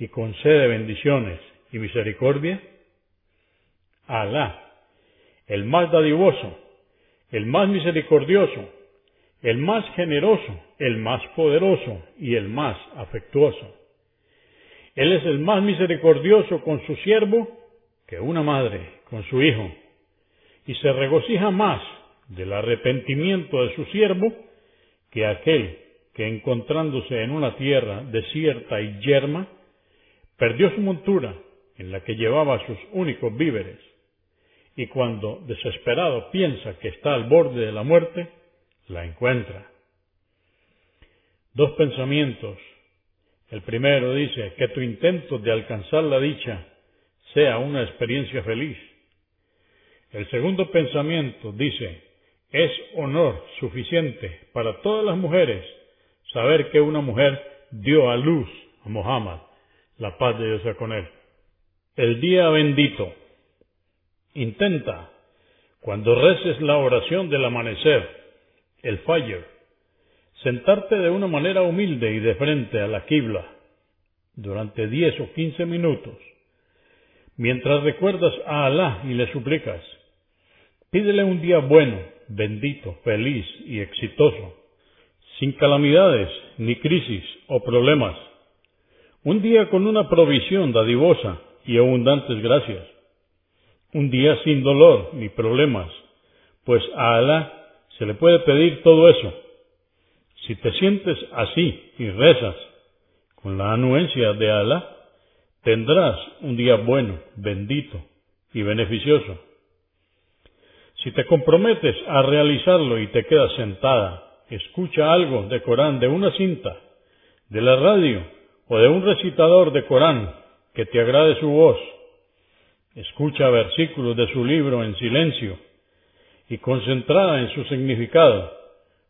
y concede bendiciones y misericordia? Alá el más dadivoso, el más misericordioso, el más generoso, el más poderoso y el más afectuoso. Él es el más misericordioso con su siervo que una madre con su hijo, y se regocija más del arrepentimiento de su siervo que aquel que encontrándose en una tierra desierta y yerma, perdió su montura en la que llevaba sus únicos víveres y cuando desesperado piensa que está al borde de la muerte, la encuentra. Dos pensamientos. El primero dice que tu intento de alcanzar la dicha sea una experiencia feliz. El segundo pensamiento dice, es honor suficiente para todas las mujeres saber que una mujer dio a luz a Muhammad, la paz de Dios sea con él. El día bendito. Intenta, cuando reces la oración del amanecer, el fire, sentarte de una manera humilde y de frente a la quibla durante diez o quince minutos, mientras recuerdas a Alá y le suplicas. Pídele un día bueno, bendito, feliz y exitoso, sin calamidades, ni crisis o problemas. Un día con una provisión dadivosa y abundantes gracias un día sin dolor ni problemas, pues a Alá se le puede pedir todo eso. Si te sientes así y rezas con la anuencia de Alá, tendrás un día bueno, bendito y beneficioso. Si te comprometes a realizarlo y te quedas sentada, escucha algo de Corán de una cinta, de la radio o de un recitador de Corán que te agrade su voz, escucha versículos de su libro en silencio y concentrada en su significado,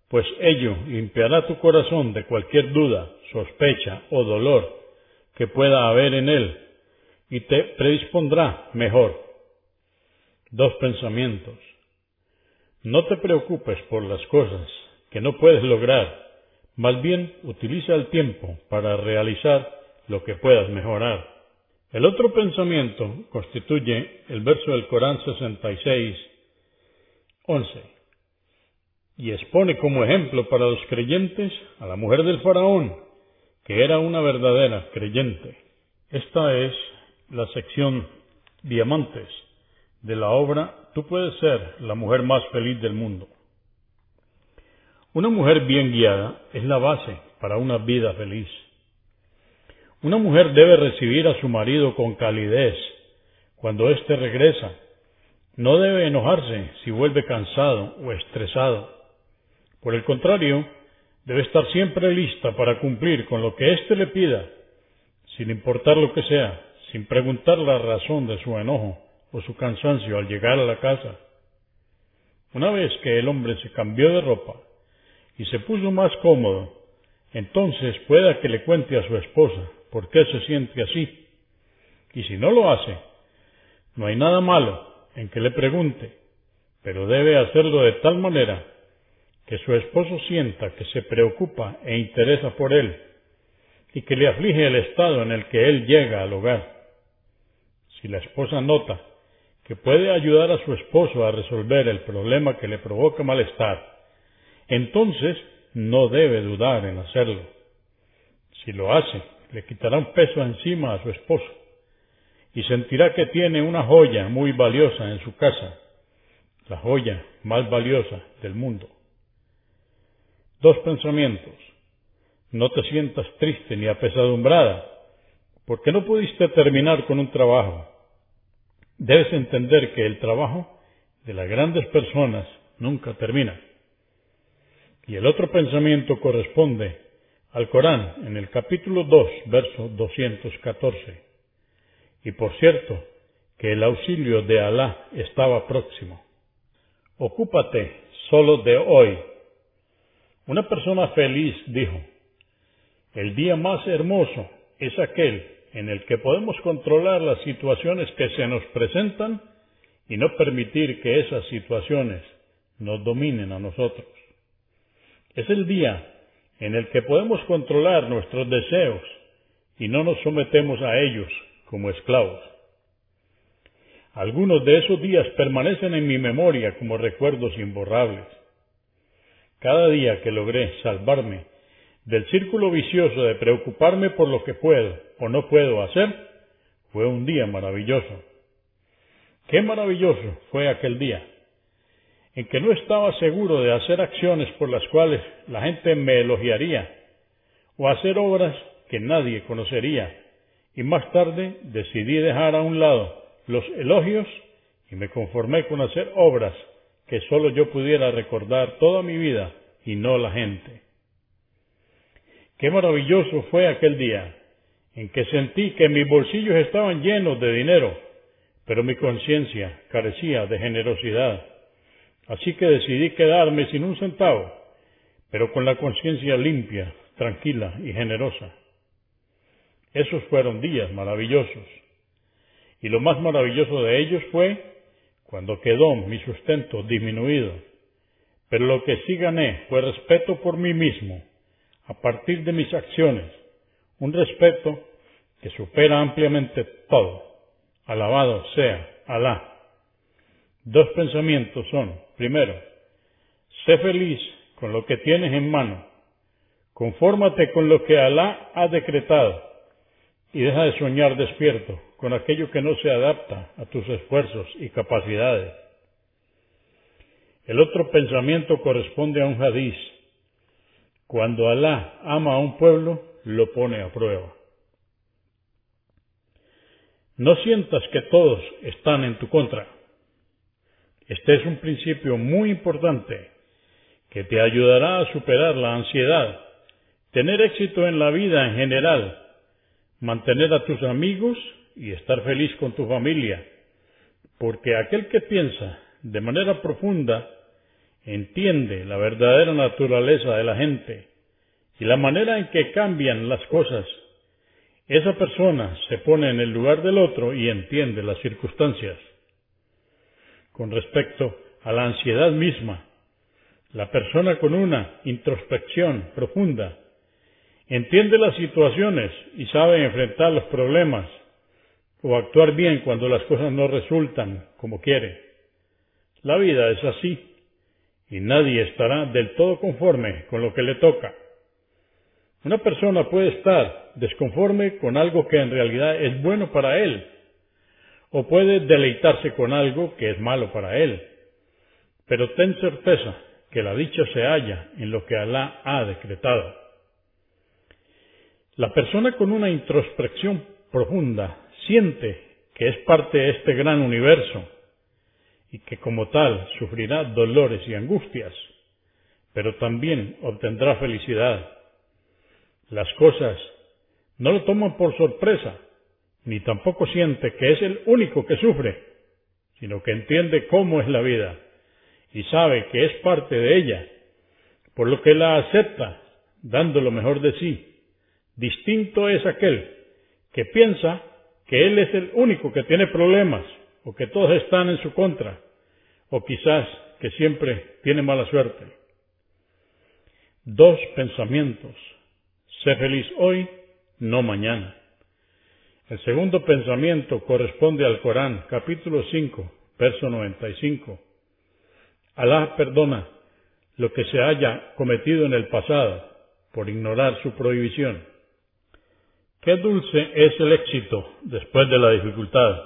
pues ello limpiará tu corazón de cualquier duda, sospecha o dolor que pueda haber en él y te predispondrá mejor. Dos pensamientos. No te preocupes por las cosas que no puedes lograr, más bien utiliza el tiempo para realizar lo que puedas mejorar. El otro pensamiento constituye el verso del Corán 66, 11, y expone como ejemplo para los creyentes a la mujer del faraón, que era una verdadera creyente. Esta es la sección Diamantes de la obra Tú puedes ser la mujer más feliz del mundo. Una mujer bien guiada es la base para una vida feliz. Una mujer debe recibir a su marido con calidez cuando éste regresa. No debe enojarse si vuelve cansado o estresado. Por el contrario, debe estar siempre lista para cumplir con lo que éste le pida, sin importar lo que sea, sin preguntar la razón de su enojo o su cansancio al llegar a la casa. Una vez que el hombre se cambió de ropa y se puso más cómodo, entonces pueda que le cuente a su esposa por qué se siente así. Y si no lo hace, no hay nada malo en que le pregunte, pero debe hacerlo de tal manera que su esposo sienta que se preocupa e interesa por él y que le aflige el estado en el que él llega al hogar. Si la esposa nota que puede ayudar a su esposo a resolver el problema que le provoca malestar, entonces no debe dudar en hacerlo. Si lo hace le quitará un peso encima a su esposo y sentirá que tiene una joya muy valiosa en su casa, la joya más valiosa del mundo. Dos pensamientos. No te sientas triste ni apesadumbrada, porque no pudiste terminar con un trabajo. Debes entender que el trabajo de las grandes personas nunca termina. Y el otro pensamiento corresponde al Corán en el capítulo 2, verso 214. Y por cierto, que el auxilio de Alá estaba próximo. Ocúpate solo de hoy. Una persona feliz dijo, el día más hermoso es aquel en el que podemos controlar las situaciones que se nos presentan y no permitir que esas situaciones nos dominen a nosotros. Es el día en el que podemos controlar nuestros deseos y no nos sometemos a ellos como esclavos. Algunos de esos días permanecen en mi memoria como recuerdos imborrables. Cada día que logré salvarme del círculo vicioso de preocuparme por lo que puedo o no puedo hacer, fue un día maravilloso. Qué maravilloso fue aquel día en que no estaba seguro de hacer acciones por las cuales la gente me elogiaría o hacer obras que nadie conocería y más tarde decidí dejar a un lado los elogios y me conformé con hacer obras que sólo yo pudiera recordar toda mi vida y no la gente. Qué maravilloso fue aquel día en que sentí que mis bolsillos estaban llenos de dinero, pero mi conciencia carecía de generosidad. Así que decidí quedarme sin un centavo, pero con la conciencia limpia, tranquila y generosa. Esos fueron días maravillosos. Y lo más maravilloso de ellos fue cuando quedó mi sustento disminuido. Pero lo que sí gané fue respeto por mí mismo, a partir de mis acciones, un respeto que supera ampliamente todo. Alabado sea Alá. Dos pensamientos son, primero, sé feliz con lo que tienes en mano, confórmate con lo que Alá ha decretado y deja de soñar despierto con aquello que no se adapta a tus esfuerzos y capacidades. El otro pensamiento corresponde a un hadiz. Cuando Alá ama a un pueblo, lo pone a prueba. No sientas que todos están en tu contra. Este es un principio muy importante que te ayudará a superar la ansiedad, tener éxito en la vida en general mantener a tus amigos y estar feliz con tu familia, porque aquel que piensa de manera profunda entiende la verdadera naturaleza de la gente y la manera en que cambian las cosas. Esa persona se pone en el lugar del otro y entiende las circunstancias. Con respecto a la ansiedad misma, la persona con una introspección profunda Entiende las situaciones y sabe enfrentar los problemas o actuar bien cuando las cosas no resultan como quiere. La vida es así y nadie estará del todo conforme con lo que le toca. Una persona puede estar desconforme con algo que en realidad es bueno para él, o puede deleitarse con algo que es malo para él. Pero ten certeza que la dicha se halla en lo que Alá ha decretado. La persona con una introspección profunda siente que es parte de este gran universo y que como tal sufrirá dolores y angustias, pero también obtendrá felicidad. Las cosas no lo toman por sorpresa, ni tampoco siente que es el único que sufre, sino que entiende cómo es la vida y sabe que es parte de ella, por lo que la acepta, dando lo mejor de sí Distinto es aquel que piensa que él es el único que tiene problemas o que todos están en su contra o quizás que siempre tiene mala suerte. Dos pensamientos. Sé feliz hoy, no mañana. El segundo pensamiento corresponde al Corán, capítulo 5, verso 95. Alá perdona lo que se haya cometido en el pasado por ignorar su prohibición Qué dulce es el éxito después de la dificultad.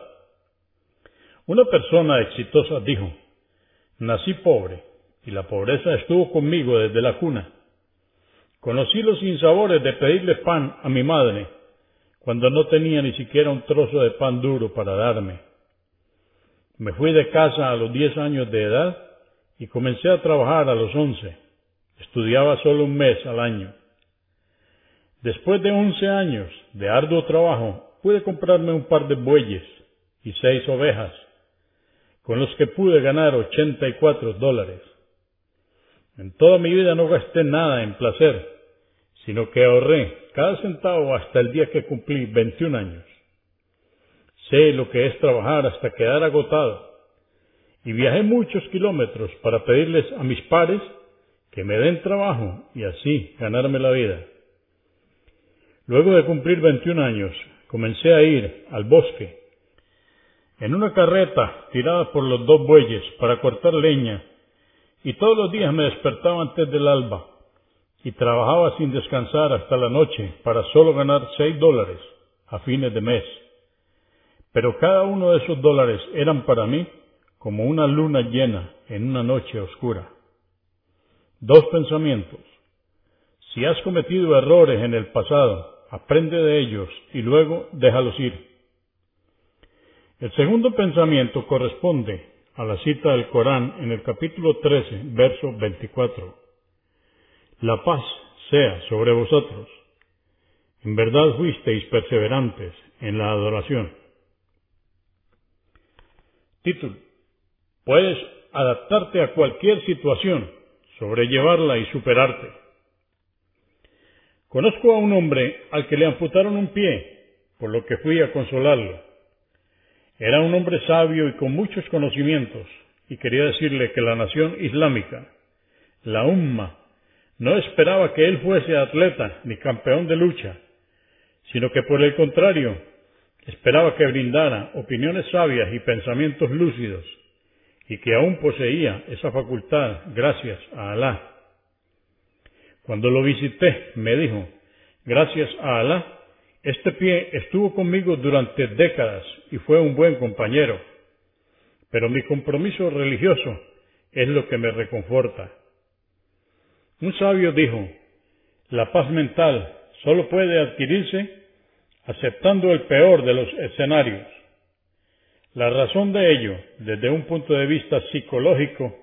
Una persona exitosa dijo, nací pobre y la pobreza estuvo conmigo desde la cuna. Conocí los sinsabores de pedirle pan a mi madre cuando no tenía ni siquiera un trozo de pan duro para darme. Me fui de casa a los diez años de edad y comencé a trabajar a los once. Estudiaba solo un mes al año. Después de once años de arduo trabajo, pude comprarme un par de bueyes y seis ovejas, con los que pude ganar ochenta y cuatro dólares. En toda mi vida no gasté nada en placer, sino que ahorré cada centavo hasta el día que cumplí veintiún años. Sé lo que es trabajar hasta quedar agotado, y viajé muchos kilómetros para pedirles a mis pares que me den trabajo y así ganarme la vida. Luego de cumplir 21 años, comencé a ir al bosque en una carreta tirada por los dos bueyes para cortar leña y todos los días me despertaba antes del alba y trabajaba sin descansar hasta la noche para solo ganar seis dólares a fines de mes. Pero cada uno de esos dólares eran para mí como una luna llena en una noche oscura. Dos pensamientos. Si has cometido errores en el pasado, aprende de ellos y luego déjalos ir. El segundo pensamiento corresponde a la cita del Corán en el capítulo 13, verso 24. La paz sea sobre vosotros. En verdad fuisteis perseverantes en la adoración. Título. Puedes adaptarte a cualquier situación, sobrellevarla y superarte. Conozco a un hombre al que le amputaron un pie, por lo que fui a consolarlo. Era un hombre sabio y con muchos conocimientos, y quería decirle que la nación islámica, la Umma, no esperaba que él fuese atleta ni campeón de lucha, sino que por el contrario, esperaba que brindara opiniones sabias y pensamientos lúcidos, y que aún poseía esa facultad gracias a Alá. Cuando lo visité, me dijo, gracias a Alá, este pie estuvo conmigo durante décadas y fue un buen compañero. Pero mi compromiso religioso es lo que me reconforta. Un sabio dijo, la paz mental solo puede adquirirse aceptando el peor de los escenarios. La razón de ello, desde un punto de vista psicológico,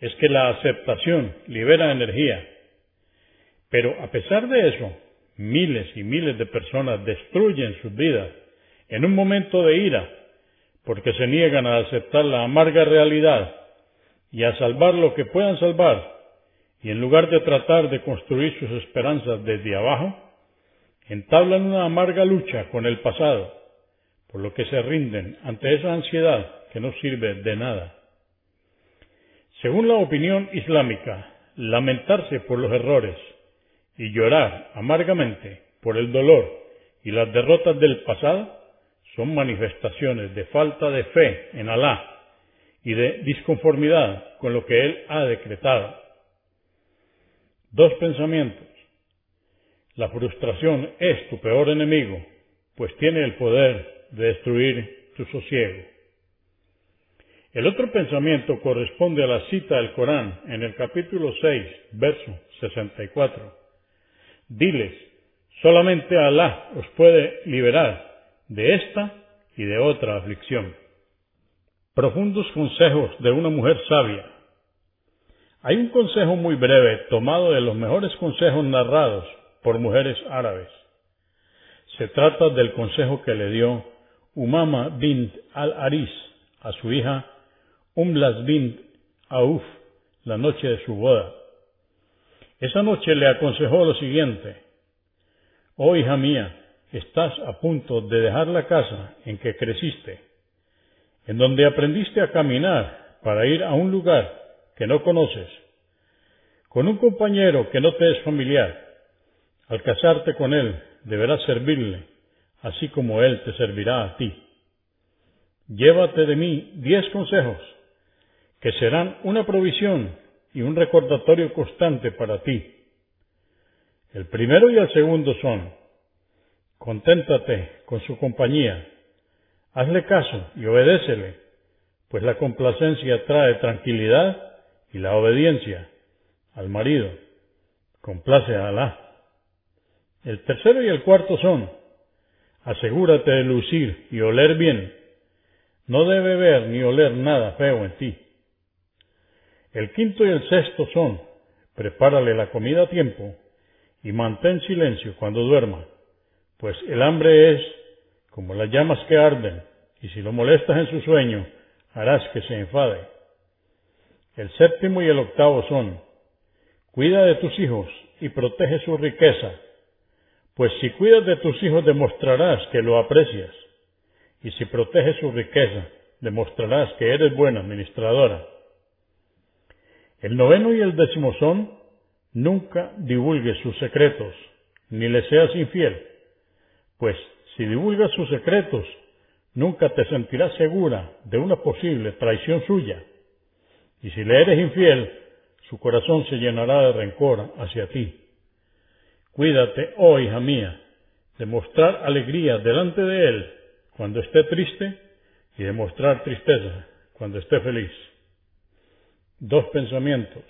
es que la aceptación libera energía pero a pesar de eso, miles y miles de personas destruyen sus vidas en un momento de ira porque se niegan a aceptar la amarga realidad y a salvar lo que puedan salvar, y en lugar de tratar de construir sus esperanzas desde abajo, entablan una amarga lucha con el pasado, por lo que se rinden ante esa ansiedad que no sirve de nada. Según la opinión islámica, lamentarse por los errores y llorar amargamente por el dolor y las derrotas del pasado son manifestaciones de falta de fe en Alá y de disconformidad con lo que Él ha decretado. Dos pensamientos. La frustración es tu peor enemigo, pues tiene el poder de destruir tu sosiego. El otro pensamiento corresponde a la cita del Corán en el capítulo 6, verso 64 Diles, solamente Alá os puede liberar de esta y de otra aflicción. Profundos consejos de una mujer sabia. Hay un consejo muy breve tomado de los mejores consejos narrados por mujeres árabes. Se trata del consejo que le dio Umama bint al-Aris a su hija Umlas bint Auf la noche de su boda. Esa noche le aconsejó lo siguiente, Oh hija mía, estás a punto de dejar la casa en que creciste, en donde aprendiste a caminar para ir a un lugar que no conoces, con un compañero que no te es familiar. Al casarte con él, deberás servirle, así como él te servirá a ti. Llévate de mí diez consejos, que serán una provisión y un recordatorio constante para ti. El primero y el segundo son, Conténtate con su compañía. Hazle caso y obedécele, pues la complacencia trae tranquilidad y la obediencia al marido complace a Alá. El tercero y el cuarto son, asegúrate de lucir y oler bien. No debe ver ni oler nada feo en ti. El quinto y el sexto son, prepárale la comida a tiempo y mantén silencio cuando duerma, pues el hambre es como las llamas que arden, y si lo molestas en su sueño, harás que se enfade. El séptimo y el octavo son, cuida de tus hijos y protege su riqueza, pues si cuidas de tus hijos demostrarás que lo aprecias, y si proteges su riqueza, demostrarás que eres buena administradora. El noveno y el décimo son, nunca divulgues sus secretos, ni le seas infiel, pues si divulgas sus secretos, nunca te sentirás segura de una posible traición suya, y si le eres infiel, su corazón se llenará de rencor hacia ti. Cuídate, oh hija mía, de mostrar alegría delante de él cuando esté triste y de mostrar tristeza cuando esté feliz. Dos pensamientos.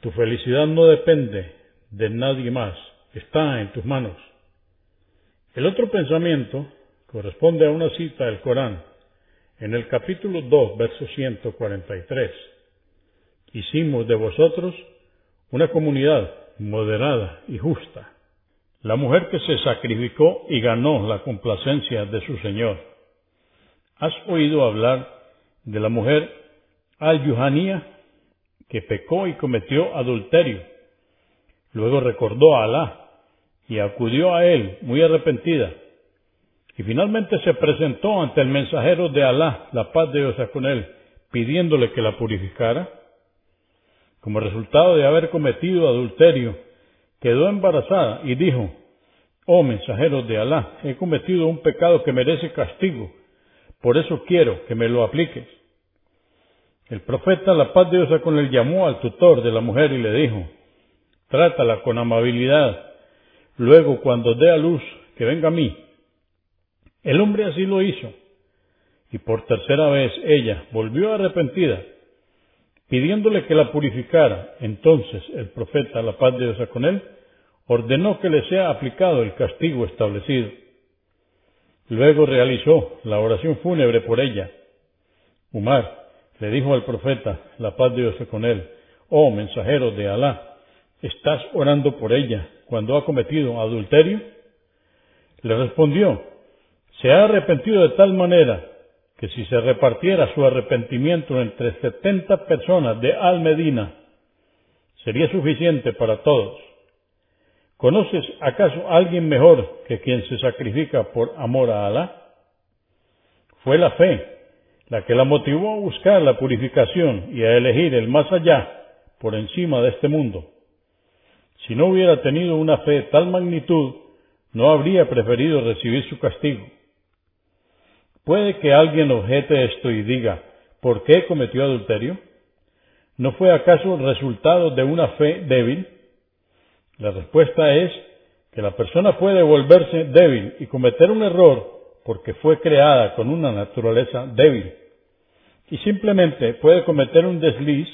Tu felicidad no depende de nadie más, está en tus manos. El otro pensamiento corresponde a una cita del Corán en el capítulo 2, verso 143. Hicimos de vosotros una comunidad moderada y justa. La mujer que se sacrificó y ganó la complacencia de su Señor. ¿Has oído hablar de la mujer al-Yuhanía, que pecó y cometió adulterio. Luego recordó a Alá y acudió a él muy arrepentida. Y finalmente se presentó ante el mensajero de Alá, la paz de Dios con él, pidiéndole que la purificara. Como resultado de haber cometido adulterio, quedó embarazada y dijo, Oh mensajero de Alá, he cometido un pecado que merece castigo, por eso quiero que me lo apliques. El profeta, la paz de Dios con él, llamó al tutor de la mujer y le dijo, trátala con amabilidad, luego cuando dé a luz, que venga a mí. El hombre así lo hizo, y por tercera vez ella volvió arrepentida, pidiéndole que la purificara. Entonces el profeta, la paz de Dios con él, ordenó que le sea aplicado el castigo establecido. Luego realizó la oración fúnebre por ella. Umar, le dijo al profeta, la paz de Dios con él, oh mensajero de Alá, ¿estás orando por ella cuando ha cometido adulterio? Le respondió, se ha arrepentido de tal manera que si se repartiera su arrepentimiento entre setenta personas de Al-Medina, sería suficiente para todos. ¿Conoces acaso a alguien mejor que quien se sacrifica por amor a Alá? Fue la fe la que la motivó a buscar la purificación y a elegir el más allá por encima de este mundo. Si no hubiera tenido una fe de tal magnitud, no habría preferido recibir su castigo. Puede que alguien objete esto y diga, ¿por qué cometió adulterio? ¿No fue acaso el resultado de una fe débil? La respuesta es que la persona puede volverse débil y cometer un error porque fue creada con una naturaleza débil. Y simplemente puede cometer un desliz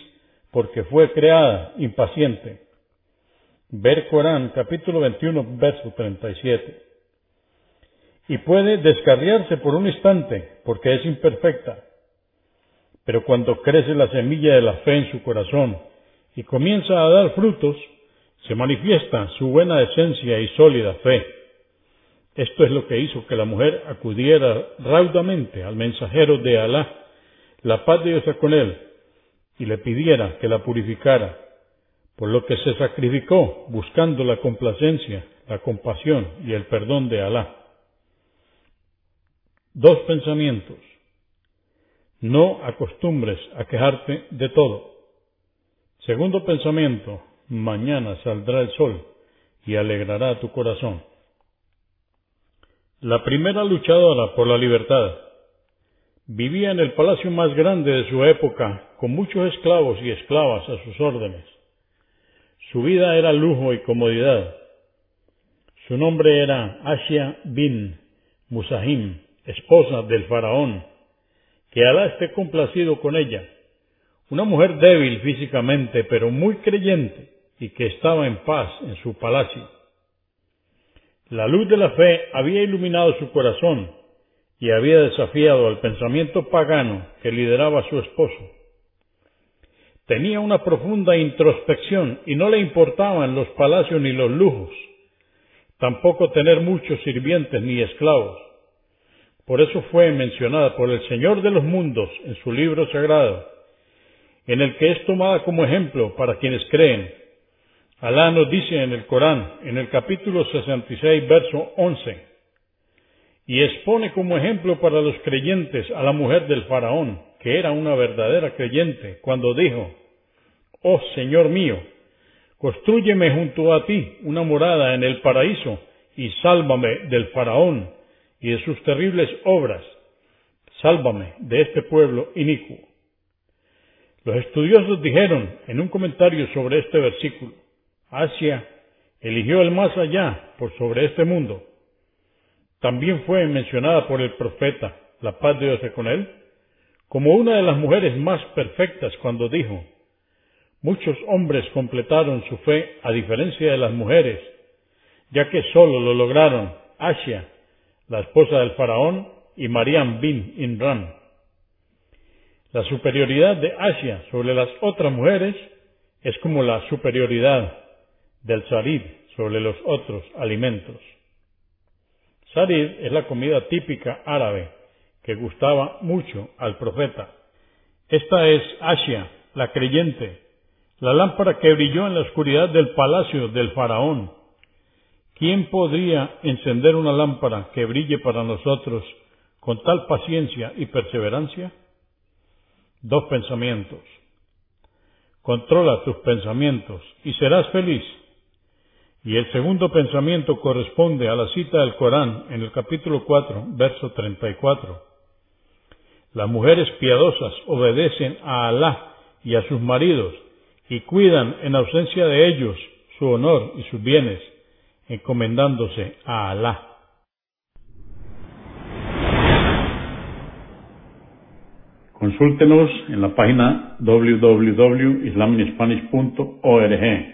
porque fue creada impaciente. Ver Corán capítulo 21 verso 37. Y puede descarriarse por un instante porque es imperfecta. Pero cuando crece la semilla de la fe en su corazón y comienza a dar frutos, se manifiesta su buena esencia y sólida fe esto es lo que hizo que la mujer acudiera raudamente al mensajero de Alá, la paz de Dios con él, y le pidiera que la purificara, por lo que se sacrificó buscando la complacencia, la compasión y el perdón de Alá. Dos pensamientos. No acostumbres a quejarte de todo. Segundo pensamiento, mañana saldrá el sol y alegrará tu corazón. La primera luchadora por la libertad vivía en el palacio más grande de su época, con muchos esclavos y esclavas a sus órdenes. Su vida era lujo y comodidad. Su nombre era Asia bin Musahim, esposa del faraón, que Alá esté complacido con ella, una mujer débil físicamente, pero muy creyente, y que estaba en paz en su palacio. La luz de la fe había iluminado su corazón y había desafiado al pensamiento pagano que lideraba su esposo. Tenía una profunda introspección y no le importaban los palacios ni los lujos, tampoco tener muchos sirvientes ni esclavos. Por eso fue mencionada por el Señor de los mundos en su libro sagrado, en el que es tomada como ejemplo para quienes creen. Alá nos dice en el Corán, en el capítulo 66, verso 11, y expone como ejemplo para los creyentes a la mujer del faraón, que era una verdadera creyente, cuando dijo, Oh Señor mío, construyeme junto a ti una morada en el paraíso y sálvame del faraón y de sus terribles obras, sálvame de este pueblo inicuo. Los estudiosos dijeron en un comentario sobre este versículo, Asia eligió el más allá por sobre este mundo. También fue mencionada por el profeta, la paz de Dios con él, como una de las mujeres más perfectas cuando dijo, muchos hombres completaron su fe a diferencia de las mujeres, ya que sólo lo lograron Asia, la esposa del faraón, y Mariam bin Imran. La superioridad de Asia sobre las otras mujeres es como la superioridad del sarid sobre los otros alimentos. Sarid es la comida típica árabe que gustaba mucho al profeta. Esta es Asia, la creyente, la lámpara que brilló en la oscuridad del palacio del faraón. ¿Quién podría encender una lámpara que brille para nosotros con tal paciencia y perseverancia? Dos pensamientos. Controla tus pensamientos y serás feliz. Y el segundo pensamiento corresponde a la cita del Corán en el capítulo 4, verso 34. Las mujeres piadosas obedecen a Alá y a sus maridos y cuidan en ausencia de ellos su honor y sus bienes, encomendándose a Alá. Consúltenos en la página www.islaminspanish.org